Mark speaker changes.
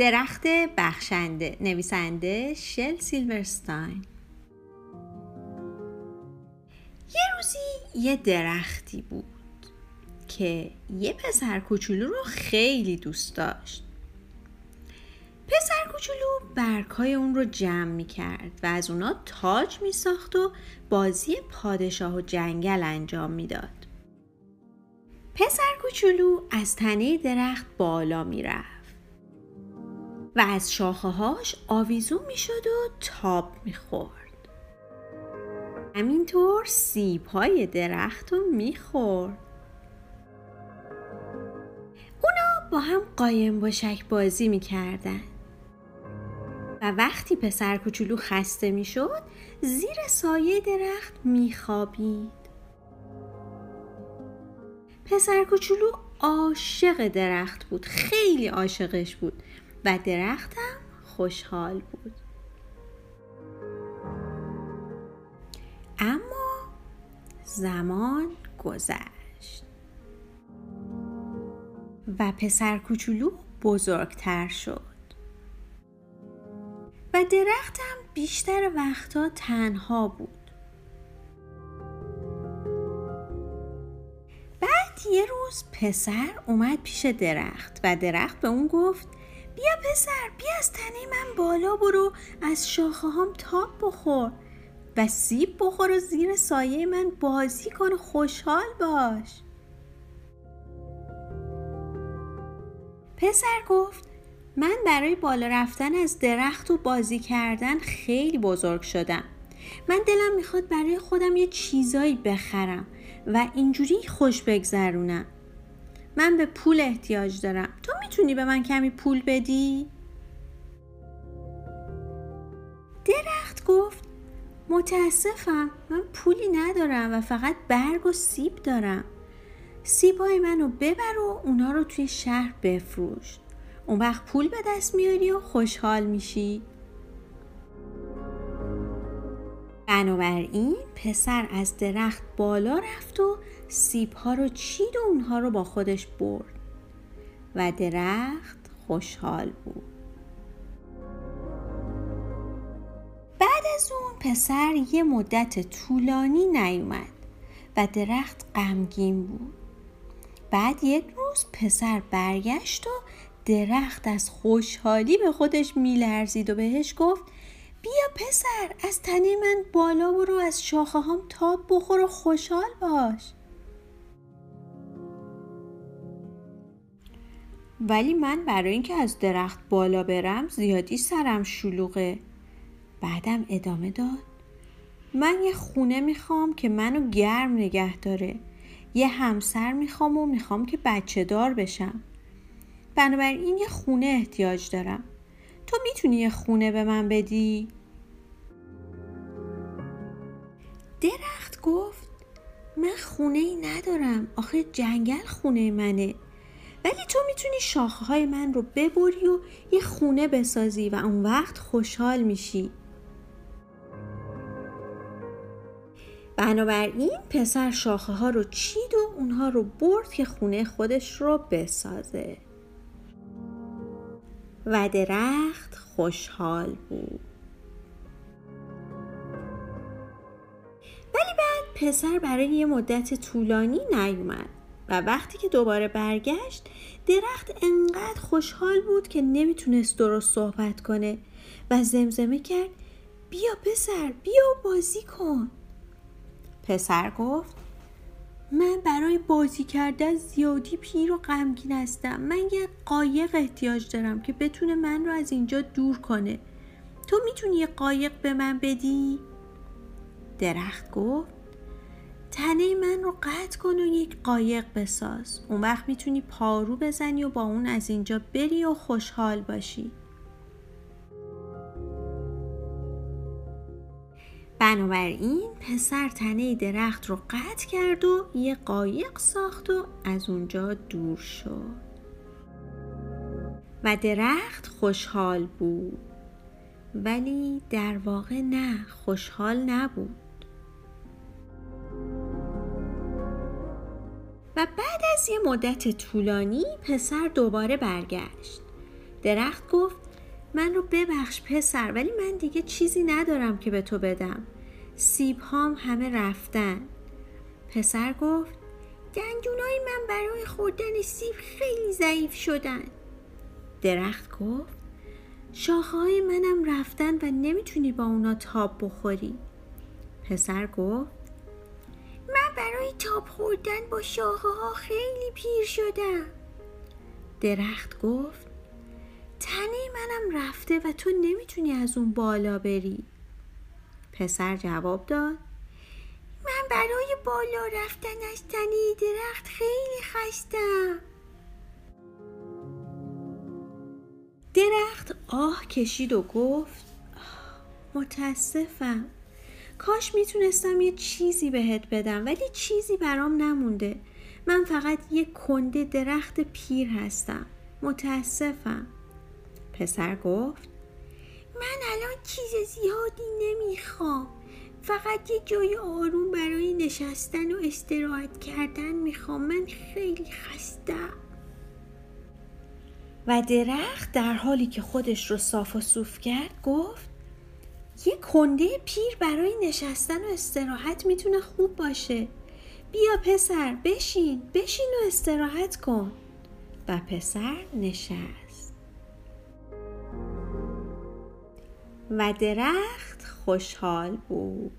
Speaker 1: درخت بخشنده نویسنده شل سیلورستاین. یه روزی یه درختی بود که یه پسر کوچولو رو خیلی دوست داشت. پسر کوچولو برگهای اون رو جمع می کرد و از اونا تاج می ساخت و بازی پادشاه و جنگل انجام می‌داد. پسر کوچولو از تنه درخت بالا می رفت و از شاخه هاش آویزون می شد و تاب می خورد. همینطور سیب های درخت رو می خورد. اونا با هم قایم باشک بازی می کردن. و وقتی پسر کوچولو خسته می شد زیر سایه درخت می خوابید. پسر کوچولو عاشق درخت بود خیلی عاشقش بود و درختم خوشحال بود. اما زمان گذشت و پسر کوچولو بزرگتر شد و درختم بیشتر وقتا تنها بود. یه روز پسر اومد پیش درخت و درخت به اون گفت بیا پسر بیا از تنه من بالا برو از شاخه هم تاب بخور و سیب بخور و زیر سایه من بازی کن و خوشحال باش. پسر گفت من برای بالا رفتن از درخت و بازی کردن خیلی بزرگ شدم. من دلم می‌خواد برای خودم یه چیزایی بخرم و اینجوری خوش بگذرونم. من به پول احتیاج دارم. تو می‌تونی به من کمی پول بدی؟ درخت گفت متاسفم من پولی ندارم و فقط برگ و سیب دارم. سیبای منو ببر و اونا رو توی شهر بفروش. اون وقت پول به دست میاری و خوشحال میشی. بنابراین پسر از درخت بالا رفت و سیبها رو چید و اونها رو با خودش برد و درخت خوشحال بود. بعد از اون پسر یه مدت طولانی نیومد و درخت غمگین بود. بعد یک روز پسر برگشت و درخت از خوشحالی به خودش میلرزید و بهش گفت بیا پسر از تنه من بالا برو از شاخه هم تاب بخور و خوشحال باش. ولی من برای اینکه از درخت بالا برم زیادی سرم شلوغه. بعدم ادامه داد. من یه خونه می‌خوام که منو گرم نگه داره. یه همسر می‌خوام و می‌خوام که بچه دار بشم. بنابراین یه خونه احتیاج دارم. تو می‌تونی یه خونه به من بدی؟ درخت گفت من خونه ای ندارم. آخه جنگل خونه منه. ولی تو می‌تونی شاخه های من رو ببری و یه خونه بسازی و اون وقت خوشحال میشی. بنابراین پسر شاخه ها رو چید و اونها رو برد که خونه خودش رو بسازه. و درخت خوشحال بود. ولی بعد پسر برای یه مدت طولانی نیومد. و وقتی که دوباره برگشت درخت انقدر خوشحال بود که نمی‌تونست درست صحبت کنه و زمزمه کرد بیا پسر بیا بازی کن. پسر گفت من برای بازی کردن زیادی پیر و غمگین هستم. من یه قایق احتیاج دارم که بتونه من رو از اینجا دور کنه. تو می‌تونی یه قایق به من بدی؟ درخت گفت تنه من رو قطع کن و یک قایق بساز. اون وقت می‌تونی پارو بزنی و با اون از اینجا بری و خوشحال باشی. بنابراین پسر تنه درخت رو قطع کرد و یه قایق ساخت و از اونجا دور شد. و درخت خوشحال بود. ولی در واقع نه خوشحال نبود. و بعد از یه مدت طولانی پسر دوباره برگشت. درخت گفت من رو ببخش پسر ولی من دیگه چیزی ندارم که به تو بدم. سیب هام همه رفتن. پسر گفت دندونای من برای خوردن سیب خیلی ضعیف شدن. درخت گفت شاخه منم رفتن و نمی‌تونی با اونا تاب بخوری. پسر گفت تاب خوردن با شاخه ها خیلی پیر شدم. درخت گفت تنه منم رفته و تو نمی‌تونی از اون بالا بری. پسر جواب داد من برای بالا رفتن از تنه درخت خیلی خستم. درخت آه کشید و گفت متاسفم. کاش می‌تونستم یه چیزی بهت بدم ولی چیزی برام نمونده. من فقط یه کنده درخت پیر هستم. متاسفم. پسر گفت من الان چیز زیادی نمی‌خوام. فقط یه جای آروم برای نشستن و استراحت کردن می‌خوام. من خیلی خستم و درخت در حالی که خودش رو صاف و صوف کرد گفت یه کنده پیر برای نشستن و استراحت می‌تونه خوب باشه. بیا پسر بشین بشین و استراحت کن. و پسر نشست. و درخت خوشحال بود.